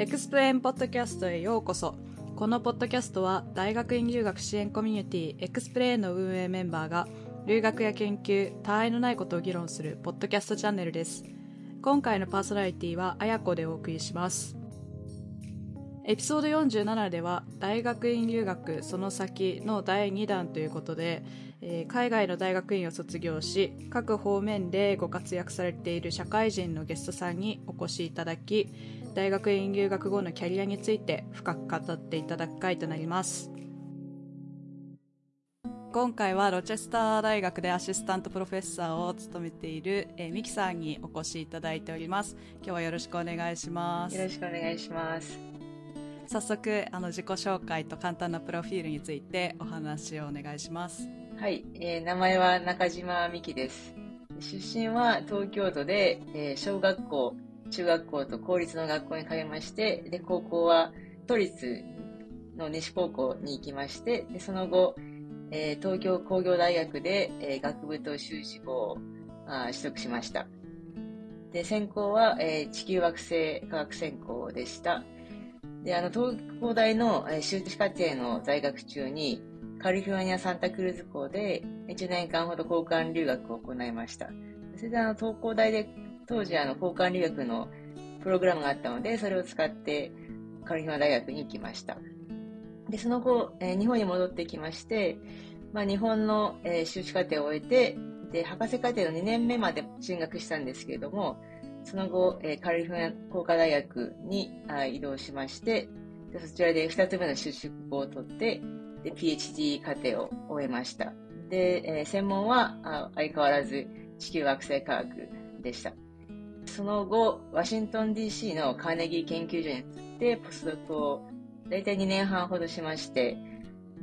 エクスプレインポッドキャストへようこそ。このポッドキャストは大学院留学支援コミュニティエクスプレインの運営メンバーが留学や研究、他愛のないことを議論するポッドキャストチャンネルです。今回のパーソナリティはあやこでお送りします。エピソード47では大学院留学その先の第2弾ということで、えー、海外の大学院を卒業し各方面でご活躍されている社会人のゲストさんにお越しいただき大学院留学後のキャリアについて深く語っていただく回となります。今回はロチェスター大学でアシスタントプロフェッサーを務めている、えー、ミキさんにお越しいただいております。今日はよろしくお願いします。よろしくお願いします。早速あの自己紹介と簡単なプロフィールについてお話をお願いしますはい、えー、名前は中島美希です出身は東京都で、えー、小学校中学校と公立の学校に通いまして、で、高校は都立の西高校に行きまして、で、その後、えー、東京工業大学で、えー、学部と修士号をあ取得しました。で、専攻は、えー、地球惑星科学専攻でした。で、あの、東工大の、え、修士課程の在学中に、カリフォルニア・サンタクルーズ校で1年間ほど交換留学を行いました。それであの、東工大で当時あの交換留学のプログラムがあったので、それを使ってカリフォルニア大学に行きました。で、その後、えー、日本に戻ってきまして、まあ、日本の、えー、修士課程を終えて、で、博士課程の2年目まで進学したんですけれども、その後、えー、カリフォルニア工科大学にあ移動しまして、でそちらで2つ目の修士号を取って、で、PhD 課程を終えました。で、えー、専門は相変わらず地球惑星科学でした。その後、ワシントン DC のカーネギー研究所に移ってポスドクを大体2年半ほどしまして、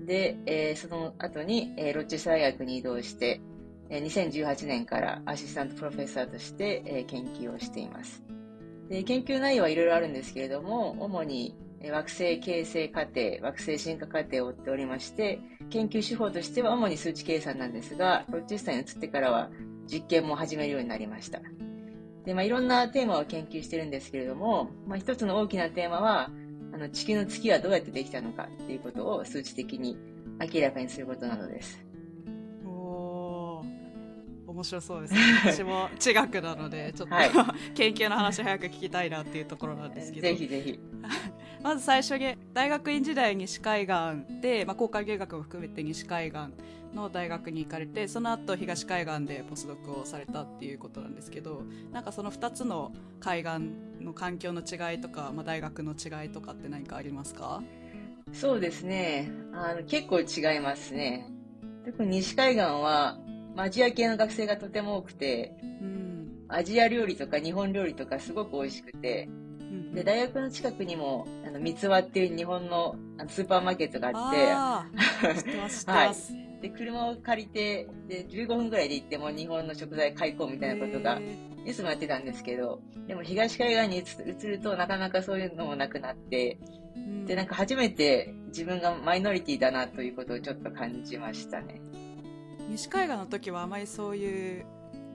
で、えー、その後に、えー、ロッチェス大学に移動して、えー、2018年からアシスタントプロフェッサーとして、えー、研究をしています。で研究内容はいろいろあるんですけれども、主に惑星形成過程、惑星進化過程を追っておりまして、研究手法としては主に数値計算なんですが、ロッチェスタに移ってからは実験も始めるようになりました。で、まあ、いろんなテーマを研究してるんですけれども、まあ、一つの大きなテーマは、あの、地球の月はどうやってできたのかっていうことを数値的に明らかにすることなのです。お面白そうですね。私も地学なので、ちょっと、はい、研究の話早く聞きたいなっていうところなんですけど。ぜひぜひ。まず最初に、大学院時代西海岸で、まあ、交換留学も含めて西海岸の大学に行かれてその後東海岸でポスドクをされたっていうことなんですけどなんかその2つの海岸の環境の違いとか、まあ、大学の違いとかって何かありますか？そうですね。あの結構違いますね。特に西海岸はアジア系の学生がとても多くて、うん、アジア料理とか日本料理とかすごく美味しくて、うん、で大学の近くにもあの三つ輪っていう日本のスーパーマーケットがあってはい。で、車を借りて、で、15分ぐらいで行っても日本の食材買い込むみたいなことが、いつもやってたんですけど、でも東海岸に移るとなかなかそういうのもなくなって、で、なんか初めて自分がマイノリティだなということをちょっと感じましたね。西海岸の時はあまりそういう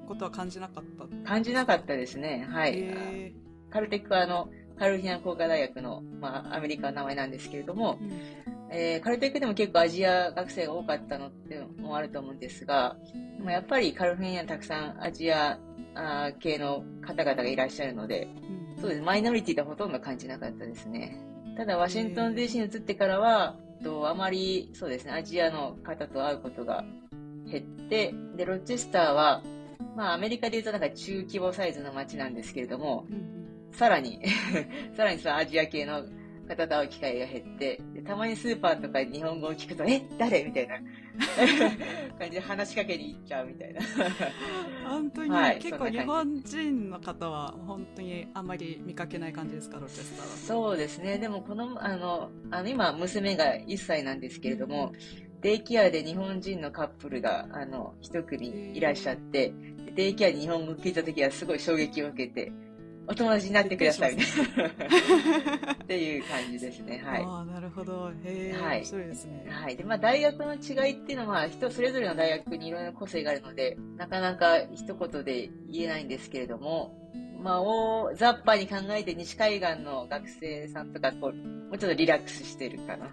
ことは感じなかった？感じなかったですね。はい。カルテックはあの、カルフィナ工科大学の、まあ、アメリカの名前なんですけれども、うんえー、カルテックでも結構アジア学生が多かったのってもあると思うんですが、でもやっぱりカルフォルニアたくさんアジアあ系の方々がいらっしゃるので、うん、そうです。マイノリティでほとんど感じなかったですね。ただ、ワシントン DC に移ってからは、とあまり、そうですね、アジアの方と会うことが減って、で、ロチェスターは、まあ、アメリカで言うとなんか中規模サイズの街なんですけれども、うん、さらに さらにそのアジア系の方と会う機会が減って、でたまにスーパーとか日本語を聞くと、え？誰？みたいな 感じで話しかけに行っちゃうみたいな。本当に、はい、結構日本人の方は本当にあんまり見かけない感じですか、ロチェスターは。そうですね。でもこの、あの、あの今娘が1歳なんですけれども、デイケアで日本人のカップルが、あの、一組いらっしゃって、デイケアで日本語聞いた時はすごい衝撃を受けて、お友達になってくださいっていう感じですね。はい。ああ、なるほど。へえ、はい。そうですね。はい。で、まあ、大学の違いっていうのは、人それぞれの大学にいろいろな個性があるので、なかなか一言で言えないんですけれども、まあ、大雑把に考えて西海岸の学生さんとか、こう、もうちょっとリラックスしてるかな。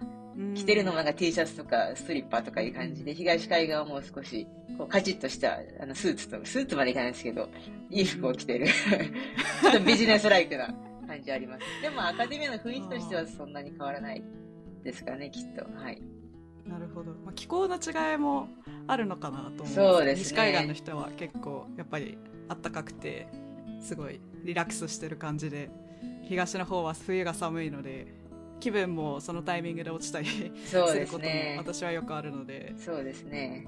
着てるのもなんか T シャツとかスリッパとかいう感じで、東海岸はもう少しこうカチッとしたあのスーツと、スーツまでいかないですけど、いい服を着てる。ちょっとビジネスライクな感じあります。でもアカデミアの雰囲気としてはそんなに変わらないですかね、きっと。はい。なるほど、まあ、気候の違いもあるのかなと思うそうです、ね、西海岸の人は結構やっぱりあったかくてすごいリラックスしてる感じで東の方は冬が寒いので気分もそのタイミングで落ちたりすることも私はよくあるのでそうですね。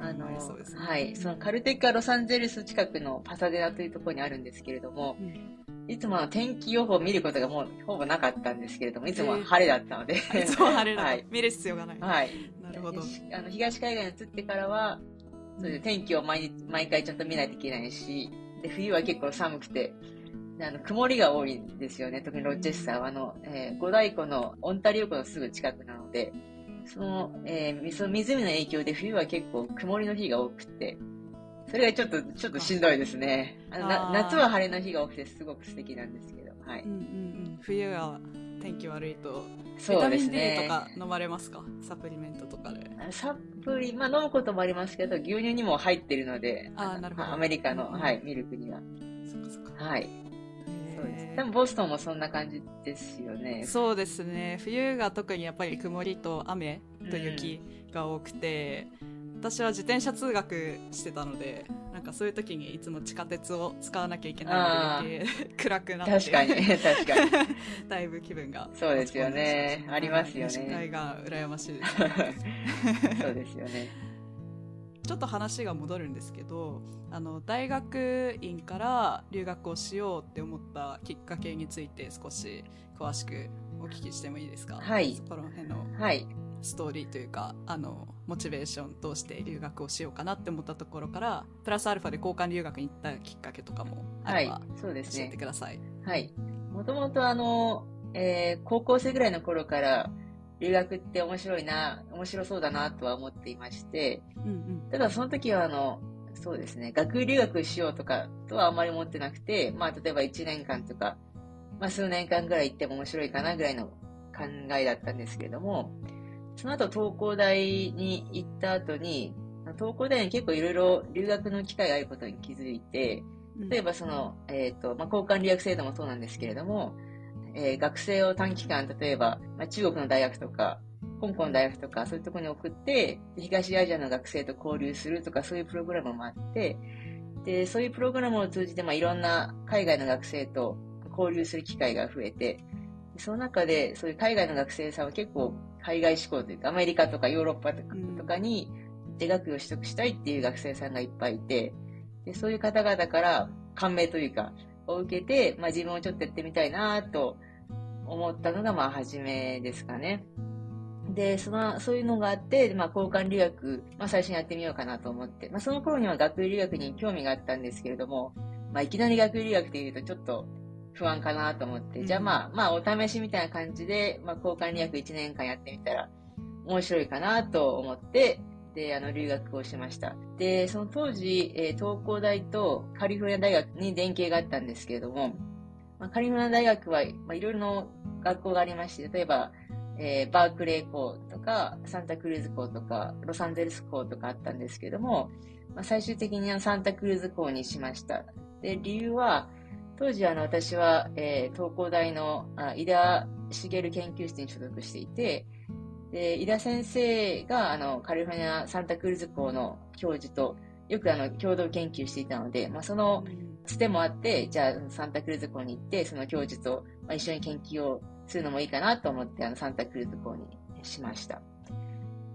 あの、ね、はい、そのカルテッカロサンゼルス近くのパサデナというところにあるんですけれども、うん、いつも天気予報を見ることがもうほぼなかったんですけれども、いつも晴れだったので。いつも晴れだ、はい、見る必要がない。はい。なるほど。あの東海岸に移ってからは、それで天気を毎毎回ちゃんと見ないといけないし、で、冬は結構寒くて、あの、曇りが多いんですよね。特にロチェスターは、あの、えー、五大湖のオンタリオ湖のすぐ近くなので、その、えー、その湖の影響で冬は結構曇りの日が多くて、それがちょっと、ちょっとしんどいですね。あのな夏は晴れの日が多くてすごく素敵なんですけど、はい。うんうんうん、冬は天気悪いと、そうですね。ビタミン D とか飲まれますか？サプリメントとかで。サプリ、まあ飲むこともありますけど、牛乳にも入ってるので、あなるほどアメリカの、はい、ミルクには。そっかそっか。はい。そうです。でもボストンもそんな感じですよね。そうですね。冬が特にやっぱり曇りと雨と雪が多くて、うん、私は自転車通学してたので、なんかそういう時にいつも地下鉄を使わなきゃいけないので 暗くなって。確かに。確かに。だいぶ気分がそうですよね。ありますよね。視界が羨ましいです。そうですよねちょっと話が戻るんですけどあの大学院から留学をしようって思ったきっかけについて少し詳しくお聞きしてもいいですか？はい。そこら辺のはい。ストーリーというかあのモチベーション通して留学をしようかなって思ったところからプラスアルファで交換留学に行ったきっかけとかもあれば、はい、そうですね、教えてください。はい。もともとあの、えー、高校生ぐらいの頃から留学って面白いな、面白そうだなとは思っていまして、うんうん、ただその時はあの、そうですね、学位留学しようとかとはあんまり思ってなくて、まあ例えば1年間とか、まあ数年間ぐらい行っても面白いかなぐらいの考えだったんですけれども、その後、東工大に行った後に、東工大に結構いろいろ留学の機会があることに気づいて、例えばその、えっ、ー、と、まあ、交換留学制度もそうなんですけれども、えー、学生を短期間、例えば、まあ、中国の大学とか、香港の大学とか、そういうところに送って、東アジアの学生と交流するとか、そういうプログラムもあって、で、そういうプログラムを通じて、まあ、いろんな海外の学生と交流する機会が増えて、その中で、そういう海外の学生さんは結構海外志向というか、アメリカとかヨーロッパとかに手学位を取得したいっていう学生さんがいっぱいいて、でそういう方々から感銘というか、を受けて、まあ自分をちょっとやってみたいなと思ったのが、まあ初めですかね。で、その、そういうのがあって、まあ交換留学、まあ最初にやってみようかなと思って、まあその頃には学位留学に興味があったんですけれども、まあいきなり学位留学っていうとちょっと不安かなと思って、じゃあまあ、まあお試しみたいな感じで、まあ交換留学1年間やってみたら面白いかなと思って、で、あの、留学をしました。で、その当時、えー、東工大とカリフォルニア大学に連携があったんですけれども、まあ、カリフォルニア大学は、まあ、いろいろな学校がありまして、例えば、えー、バークレー校とか、サンタクルーズ校とか、ロサンゼルス校とかあったんですけども、まあ、最終的にサンタクルーズ校にしました。で、理由は、当時あの私は、えー、東工大の井田茂研究室に所属していて、で井田先生があのカリフォルニア・サンタクルーズ校の教授とよくあの共同研究していたので、まあ、そのつてもあって、じゃあサンタクルーズ校に行って、その教授と、まあ、一緒に研究をするのもいいかなと思って、あのサンタクルーズ校にしました。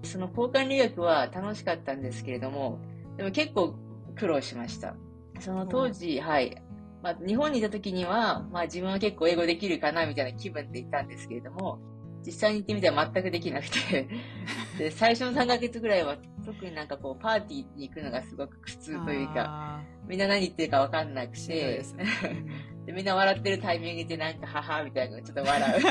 その交換留学は楽しかったんですけれども、でも結構苦労しました。その当時、はい、まあ、日本にいた時には、まあ、自分は結構英語できるかなみたいな気分でいたんですけれども、実際に行ってみたら全くできなくて で、最初の3ヶ月ぐらいは特になんかこう、パーティーに行くのがすごく苦痛というか、みんな何言ってるかわかんなくて、で、みんな笑ってるタイミングでなんか、ははみたいなちょっと笑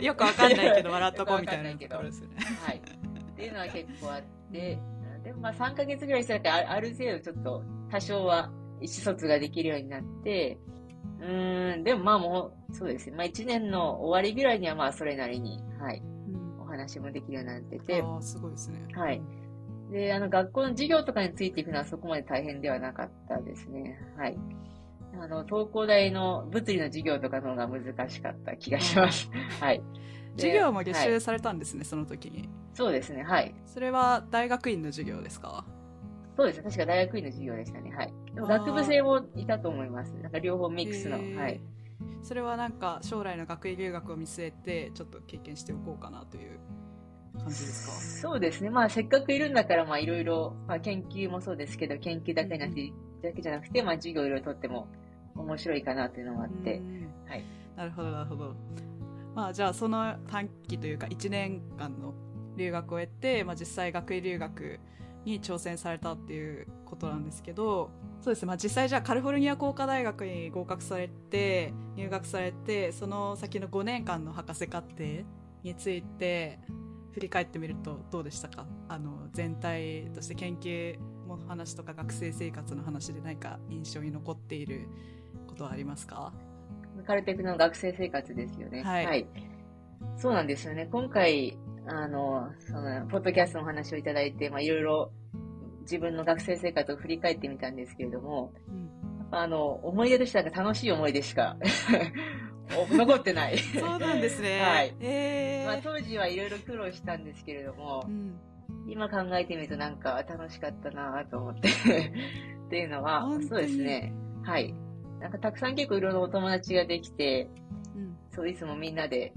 う。よくわかんないけど笑っとこうみたいなところですよね。はい。っていうのは結構あって、でもまあ3ヶ月ぐらいしたらある程度ちょっと多少は意思疎通ができるようになって、うーん、でもまあもう、そうですね。まあ1年の終わりぐらいにはまあそれなりに、はい、うんお話もできるようになってて、ああ、すごいですね。はい。で、あの、学校の授業とかについていくのはそこまで大変ではなかったですね。はい。あの、東工大の物理の授業とかの方が難しかった気がします。はい。で授業も履はい修されたんですね、その時に。そうですね、はい。それは大学院の授業ですか？そうですね、確か大学院の授業でしたね。はい。でも学部生もいたと思います。なんか両方ミックスの。はい。それはなんか将来の学位留学を見据えてちょっと経験しておこうかなという感じですそうですね。まあ、せっかくいるんだから、まあ、いろいろ、まあ、研究もそうですけど、研究だけじゃなくて、だけじゃなくて、まあ、授業いろいろとっても面白いかなというのもあかってう、んはい。なるほどなるほどまあじゃあその短期というか1年間の留学を得て、まあ、実際学位留学に挑戦されたっていうことなんですけどそうですね、まあ、実際じゃあカリフォルニア工科大学に合格されて入学されてその先の5年間の博士課程について振り返ってみるとどうでしたか？あの全体として研究の話とか学生生活の話で何か印象に残っていることはありますか？カルテクの学生生活ですよね。はい。そうなんですよね。今回、あの、その、ポッドキャストのお話をいただいて、まあ、いろいろ自分の学生生活を振り返ってみたんですけれども、うんやっぱあの、思い出としては楽しい思い出しか 残ってない。そうなんですね。はいえーまあ、当時はいろいろ苦労したんですけれどもう、ん、今考えてみるとなんか楽しかったなと思って っていうのはそうですね。はい。なんかたくさん結構いろいろお友達ができて、うん、そういつもみんなで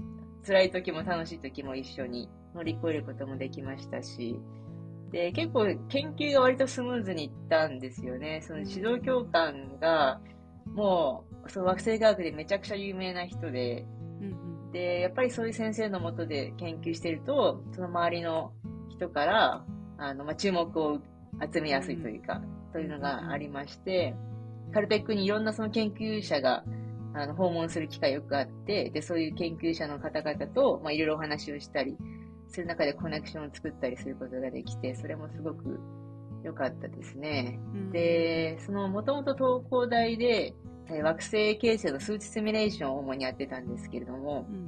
辛い時も楽しい時も一緒に乗り越えることもできましたし、で、結構研究が割とスムーズにいったんですよね。その指導教官が、もう、その惑星科学でめちゃくちゃ有名な人で、うん、で、やっぱりそういう先生のもとで研究してると、その周りの人から、あの、まあ、注目を集めやすいというか、というのがありまして、カルテックにいろんなその研究者が、あの、訪問する機会よくあって、で、そういう研究者の方々と、まあ、いろいろお話をしたり、する中でコネクションを作ったりすることができて、それもすごく良かったですね。うん、で、その、もともと東工大で、えー惑星形成の数値シミュレーションを主にやってたんですけれども、うん、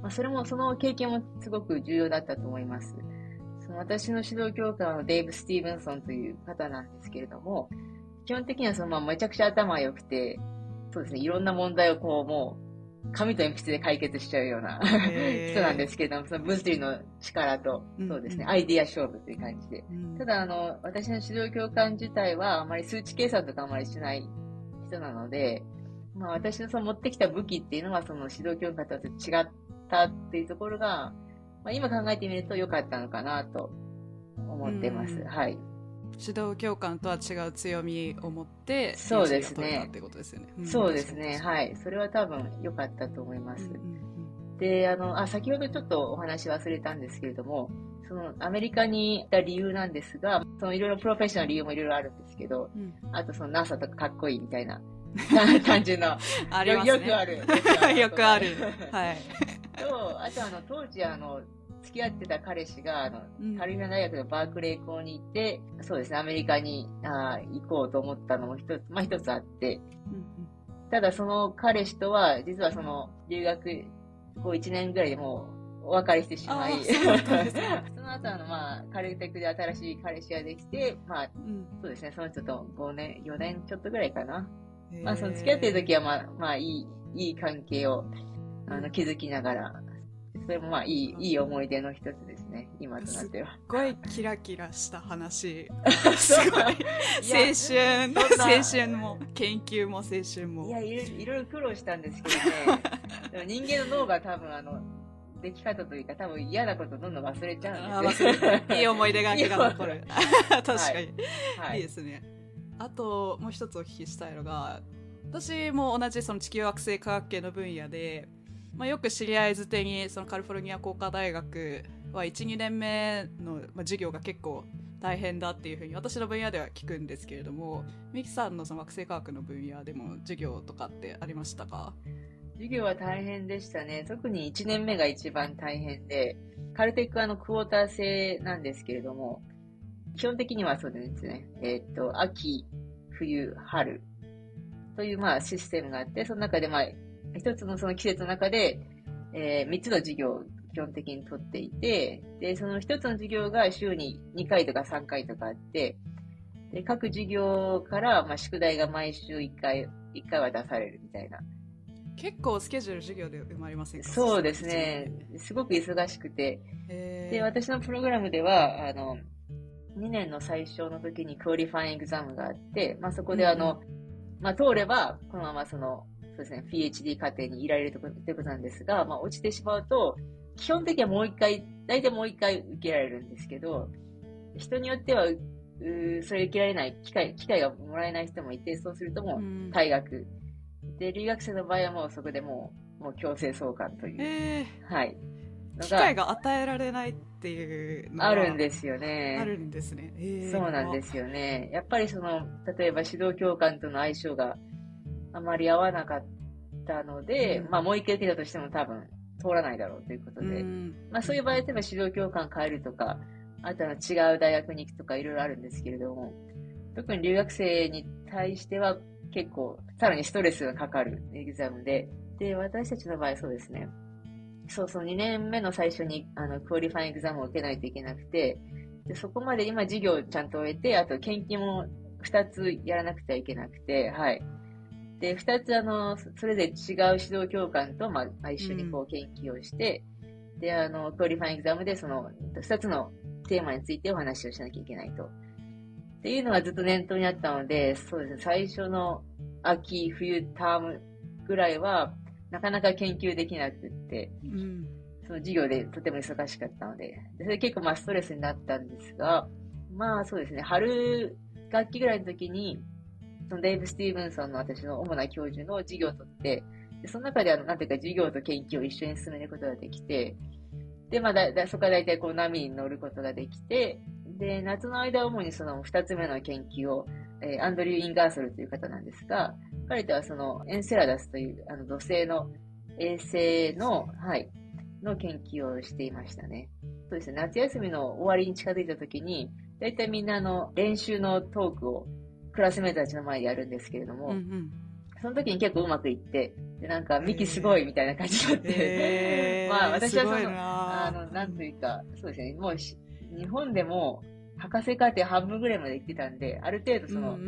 まあ、それも、その経験もすごく重要だったと思います。その私の指導教官はデイブ・スティーブンソンという方なんですけれども、基本的にはその、まあ、めちゃくちゃ頭が良くて、そうですね、いろんな問題をこう、もう、紙と鉛筆で解決しちゃうような 人なんですけれども、その物理の力と、うんそうですね、うんアイディア勝負という感じで。うんただ、あの、私の指導教官自体は、あまり数値計算とかあまりしない人なので、まあ、私のその持ってきた武器っていうのは、その指導教官とは違ったっていうところが、まあ、今考えてみると良かったのかなと思ってます。うんはい。指導教官とは違う強みを持ってそうですねってことですよね。んそうですね。確はい。それは多分良かったと思います。うんうんで、あの、あ、先ほどちょっとお話忘れたんですけれども、そのアメリカに行った理由なんですが、そのいろいろプロフェッショナル理由もいろいろあるんですけど、うんうんあとその NASA とかかっこいいみたいな単純な、ありますね。よくある。よくある。はい。と、あとあの、当時あの、付き合ってた彼氏が、あの、うん。カリフォルニア大学のバークレー校に行って、そうですね、アメリカにあー行こうと思ったのも一つ、まあ一つあって、うんただその彼氏とは、実はその留学後1年ぐらいでもうお別れしてしまい、そ その後あの、まあ、カルテクで新しい彼氏ができて、まあ、うん。そうですね、その人と5年、4年ちょっとぐらいかな。うんまあ、その付き合ってる時は、まあ、まあ、いい、いい関係を、あの、築きながら、それもまあ、いい、いい思い出の一つですね、今となっては。すごいキラキラした話。すすごい。青春、青春も、研究も青春も。いやいろいろ、苦労したんですけどね、でも人間の脳が多分、あの、出来方というか、多分嫌なことどんどん忘れちゃあうんですよ。いい思い出がが残る。確かに。はいい。いですね。あと、もう一つお聞きしたいのが、私も同じその地球惑星科学系の分野で、まあ、よく知り合いづてにそのカリフォルニア工科大学は1、2年目の、まあ、授業が結構大変だっていうふうに私の分野では聞くんですけれども、ミキさんのその惑星科学の分野でも授業とかってありましたか？授業は大変でしたね。特に1年目が一番大変で、カルテックはあのクォーター制なんですけれども、基本的にはそうですね。えーっと、秋、冬、春という、まあ、システムがあって、その中で、まあ、一つのその季節の中で、えー、3つの授業を基本的に取っていて、で、その一つの授業が週に2回とか3回とかあって、で、各授業から、まあ、宿題が毎週1回、1回は出されるみたいな。結構スケジュール授業で埋まりませんか？そうですね。すごく忙しくて。で、私のプログラムでは、あの、2年の最初の時にクオリファイングザムがあって、まあ、そこであの、うん、まあ、通れば、このままその、そうですね、PhD 課程にいられるということなんですが、まあ、落ちてしまうと、基本的にはもう一回、大体もう一回受けられるんですけど、人によっては、うそれ受けられない機会、機会がもらえない人もいて、そうするともう退学で、留学生の場合はもうそこでもう、もう強制送還という。えー、はい。機会が与えられないっていうのがあるんですよね。あるんですね。えー、そうなんですよね。やっぱりその、例えば指導教官との相性があまり合わなかったので、うん、まあもう一回受けたとしても多分通らないだろうということで、うん、まあそういう場合、例えば指導教官変えるとか、あとは違う大学に行くとかいろいろあるんですけれども、特に留学生に対しては結構、さらにストレスがかかる exam で、で、私たちの場合そうですね。そうそう、2年目の最初に、あの、 qualifying exam を受けないといけなくて、で、そこまで今授業をちゃんと終えて、あと研究も2つやらなくてはいけなくて、はい。で、2つあの、それぞれ違う指導教官と、まあ、一緒にこう研究をして、うん、で、あの、 qualifying exam でその、2つのテーマについてお話をしなきゃいけないと。っていうのがずっと念頭にあったので、そうですね、最初の秋、冬、タームぐらいは、なかなか研究できなくって、うん、その授業でとても忙しかったので、でそれ結構まあストレスになったんですが、まあそうですね、春学期ぐらいの時に、そのデイブ・スティーブンソンの私の主な教授の授業を取って、その中であの、なんていうか授業と研究を一緒に進めることができて、で、まあだ、だそこから大体こう波に乗ることができて、で、夏の間主にその二つ目の研究を、えー、アンドリュー・インガーソルという方なんですが、彼とはそのエンセラダスというあの土星の衛星の、はい、の研究をしていましたね。そうですね、夏休みの終わりに近づいた時に、大体みんなの練習のトークをクラスメートたちの前でやるんですけれども、うんうん。その時に結構うまくいって、で、なんか、ミキすごいみたいな感じになって、まあ私はその、あの、なんというか、そうですね、もう日本でも博士課程半分ぐらいまで行ってたんで、ある程度その、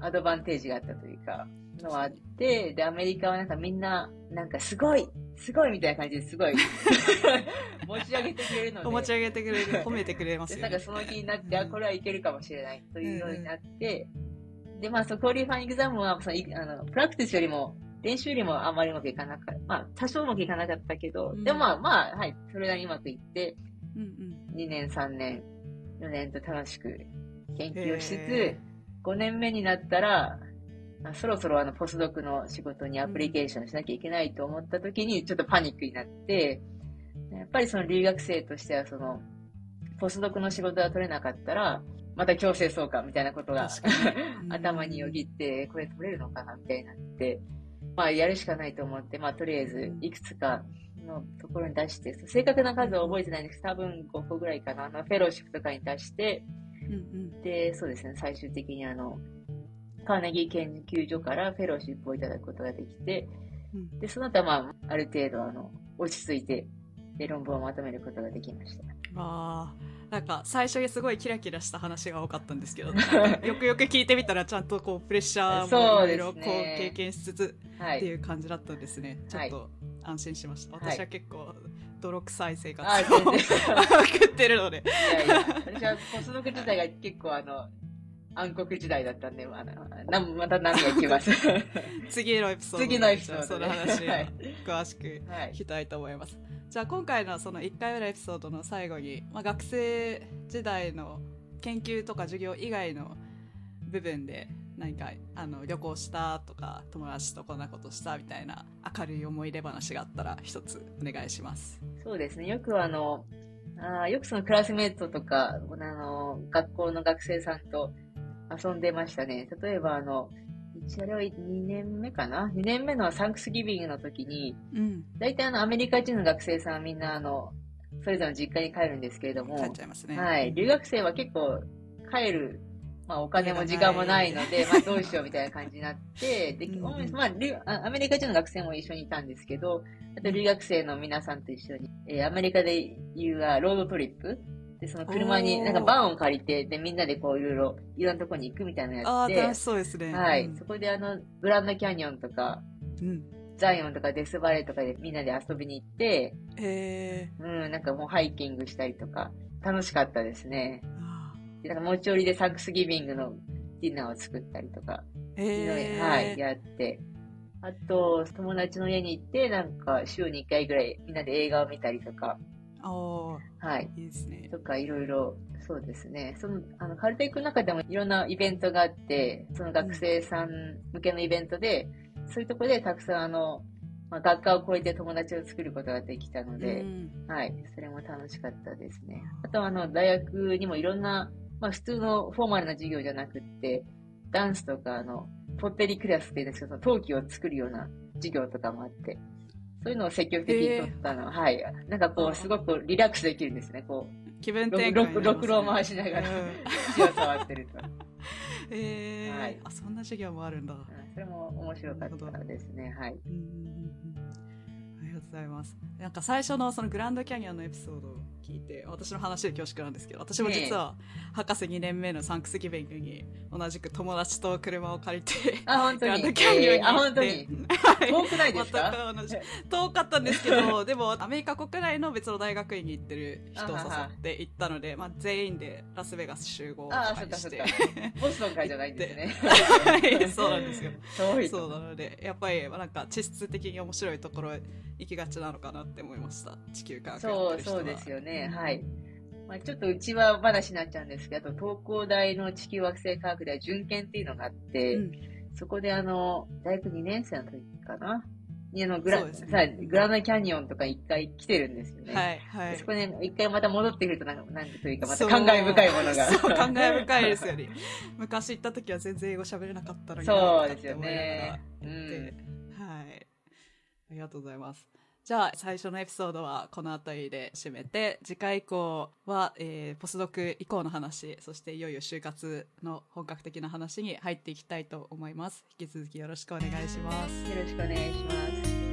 アドバンテージがあったというか、のはあって、で、アメリカはなんかみんな、なんかすごいすごいみたいな感じですごい 持ち上げてくれるので。持ち上げてくれる、褒めてくれますよ、ね、なんかその気になって、あ、これはいけるかもしれないというようになって、で、まあ、その qualifying exam は、そのあの practice よりも、練習よりもあまりうまくいかなかった。まあ、多少うまくいかなかったけど、うん、でもまあ、まあ、はい、それなりにうまくいって、うんうん、2年、3年、4年と楽しく研究をしつつ、5年目になったら、そろそろあのポスドクの仕事にアプリケーションしなきゃいけないと思った時にちょっとパニックになって、やっぱりその留学生としてはその、ポスドクの仕事が取れなかったら、また強制送還みたいなことが頭によぎって、これ取れるのかなみたいになって、まあやるしかないと思って、まあとりあえずいくつかのところに出して、正確な数は覚えてないんですけど、多分5個ぐらいかな、あのフェローシップとかに出して、うんうん、で、そうですね、最終的にあの、カーネギー研究所からフェローシップをいただくことができて、で、その後はまあ、ある程度あの、落ち着いて、で、論文をまとめることができました。ああ。なんか最初にすごいキラキラした話が多かったんですけど、よくよく聞いてみたらちゃんとこうプレッシャーもいろいろこう経験しつつっていう感じだったんですね。はい、ちょっと安心しました。私は結構泥臭い生活を 送ってるので。いやいや、私はポスドク時代が結構あの、暗黒時代だったんで、まあ、なまた何か行きます？次のエピソード次のエピソードその話を詳しく聞きたいと思います。はいじゃあ今回のその1回目のエピソードの最後に、まあ、学生時代の研究とか授業以外の部分で何かあの旅行したとか友達とこんなことしたみたいな明るい思い出話があったら一つお願いします。そうですね。よくあの、あよくそのクラスメートとか、あの、学校の学生さんと遊んでましたね。例えばあの、あれは2年目かな ?2 年目のサンクスギビングの時に、うん、大体あのアメリカ人の学生さんはみんなあの、それぞれの実家に帰るんですけれども、帰っちゃいますね。はい。留学生は結構帰るまあお金も時間もないので、まあどうしようみたいな感じになって、で、うんうんまあアメリカ人の学生も一緒にいたんですけど、あと留学生の皆さんと一緒に、えーアメリカで言うはロードトリップで、その車になんかバンを借りて、で、みんなでこういろいろ、いろんなとこに行くみたいなやって、楽しそうですね。はい、うんそこであの、グランドキャニオンとか、うん。ザイオンとかデスバレーとかでみんなで遊びに行って、へえ。うん、なんかもうハイキングしたりとか、楽しかったですね。あでなんか持ち寄りでサンクスギビングのディナーを作ったりとか、へえ。はい、やって。あと、友達の家に行って、なんか週に1回ぐらいみんなで映画を見たりとか、はい、いいですね。とかいろいろ、そうですね。その、あの、カルテックの中でもいろんなイベントがあって、その学生さん向けのイベントで、そういうところでたくさんあの、まあ、学科を超えて友達を作ることができたので、うんはい、それも楽しかったですね。あとはあの、大学にもいろんな、まあ普通のフォーマルな授業じゃなくって、ダンスとかあの、ポッテリクラスっていうんですけど、陶器を作るような授業とかもあって、そういうのを積極的に取ったのは、はい。なんかこう、すごくリラックスできるんですね。こ気分転換ね。ろろくろを回しながら、うん土を触ってると。へえ、はいあ、そんな授業もあるんだ。うんそれも面白かったですね。はい。ありがとうございます。なんか最初のそのグランドキャニオンのエピソードを聞いて、私の話で恐縮なんですけど、私も実は博士2年目のサンクスギビングに同じく友達と車を借りて、あ、本当に。えー本当遠くないですか？全く同じ。遠かったんですけど、でもアメリカ国内の別の大学院に行ってる人を誘って行ったので、まあ全員でラスベガス集合して。。ボストンからじゃないんですね。はい、そうなんですよ。そうなので、やっぱりなんか地質的に面白いところへ行きがちなのかなって思いました。地球科学やそう、そうですよね。はい。まあ、ちょっとうちは話になっちゃうんですけど、東工大の地球惑星科学では準研っていうのがあって、うんそこであの、大学2年生の時かな？にあのグラ,、ねさグランドキャニオンとか一回来てるんですよね。はい、はいでそ。こで一回また戻ってくるとなんか、なんというかまた感慨深いものが。そう、感慨深いですよね。昔行った時は全然英語喋れなかったのになそうですよね。うん。はい。ありがとうございます。じゃあ、最初のエピソードはこの辺りで締めて、次回以降は、えーポスドク以降の話、そしていよいよ就活の本格的な話に入っていきたいと思います。引き続きよろしくお願いします。よろしくお願いします。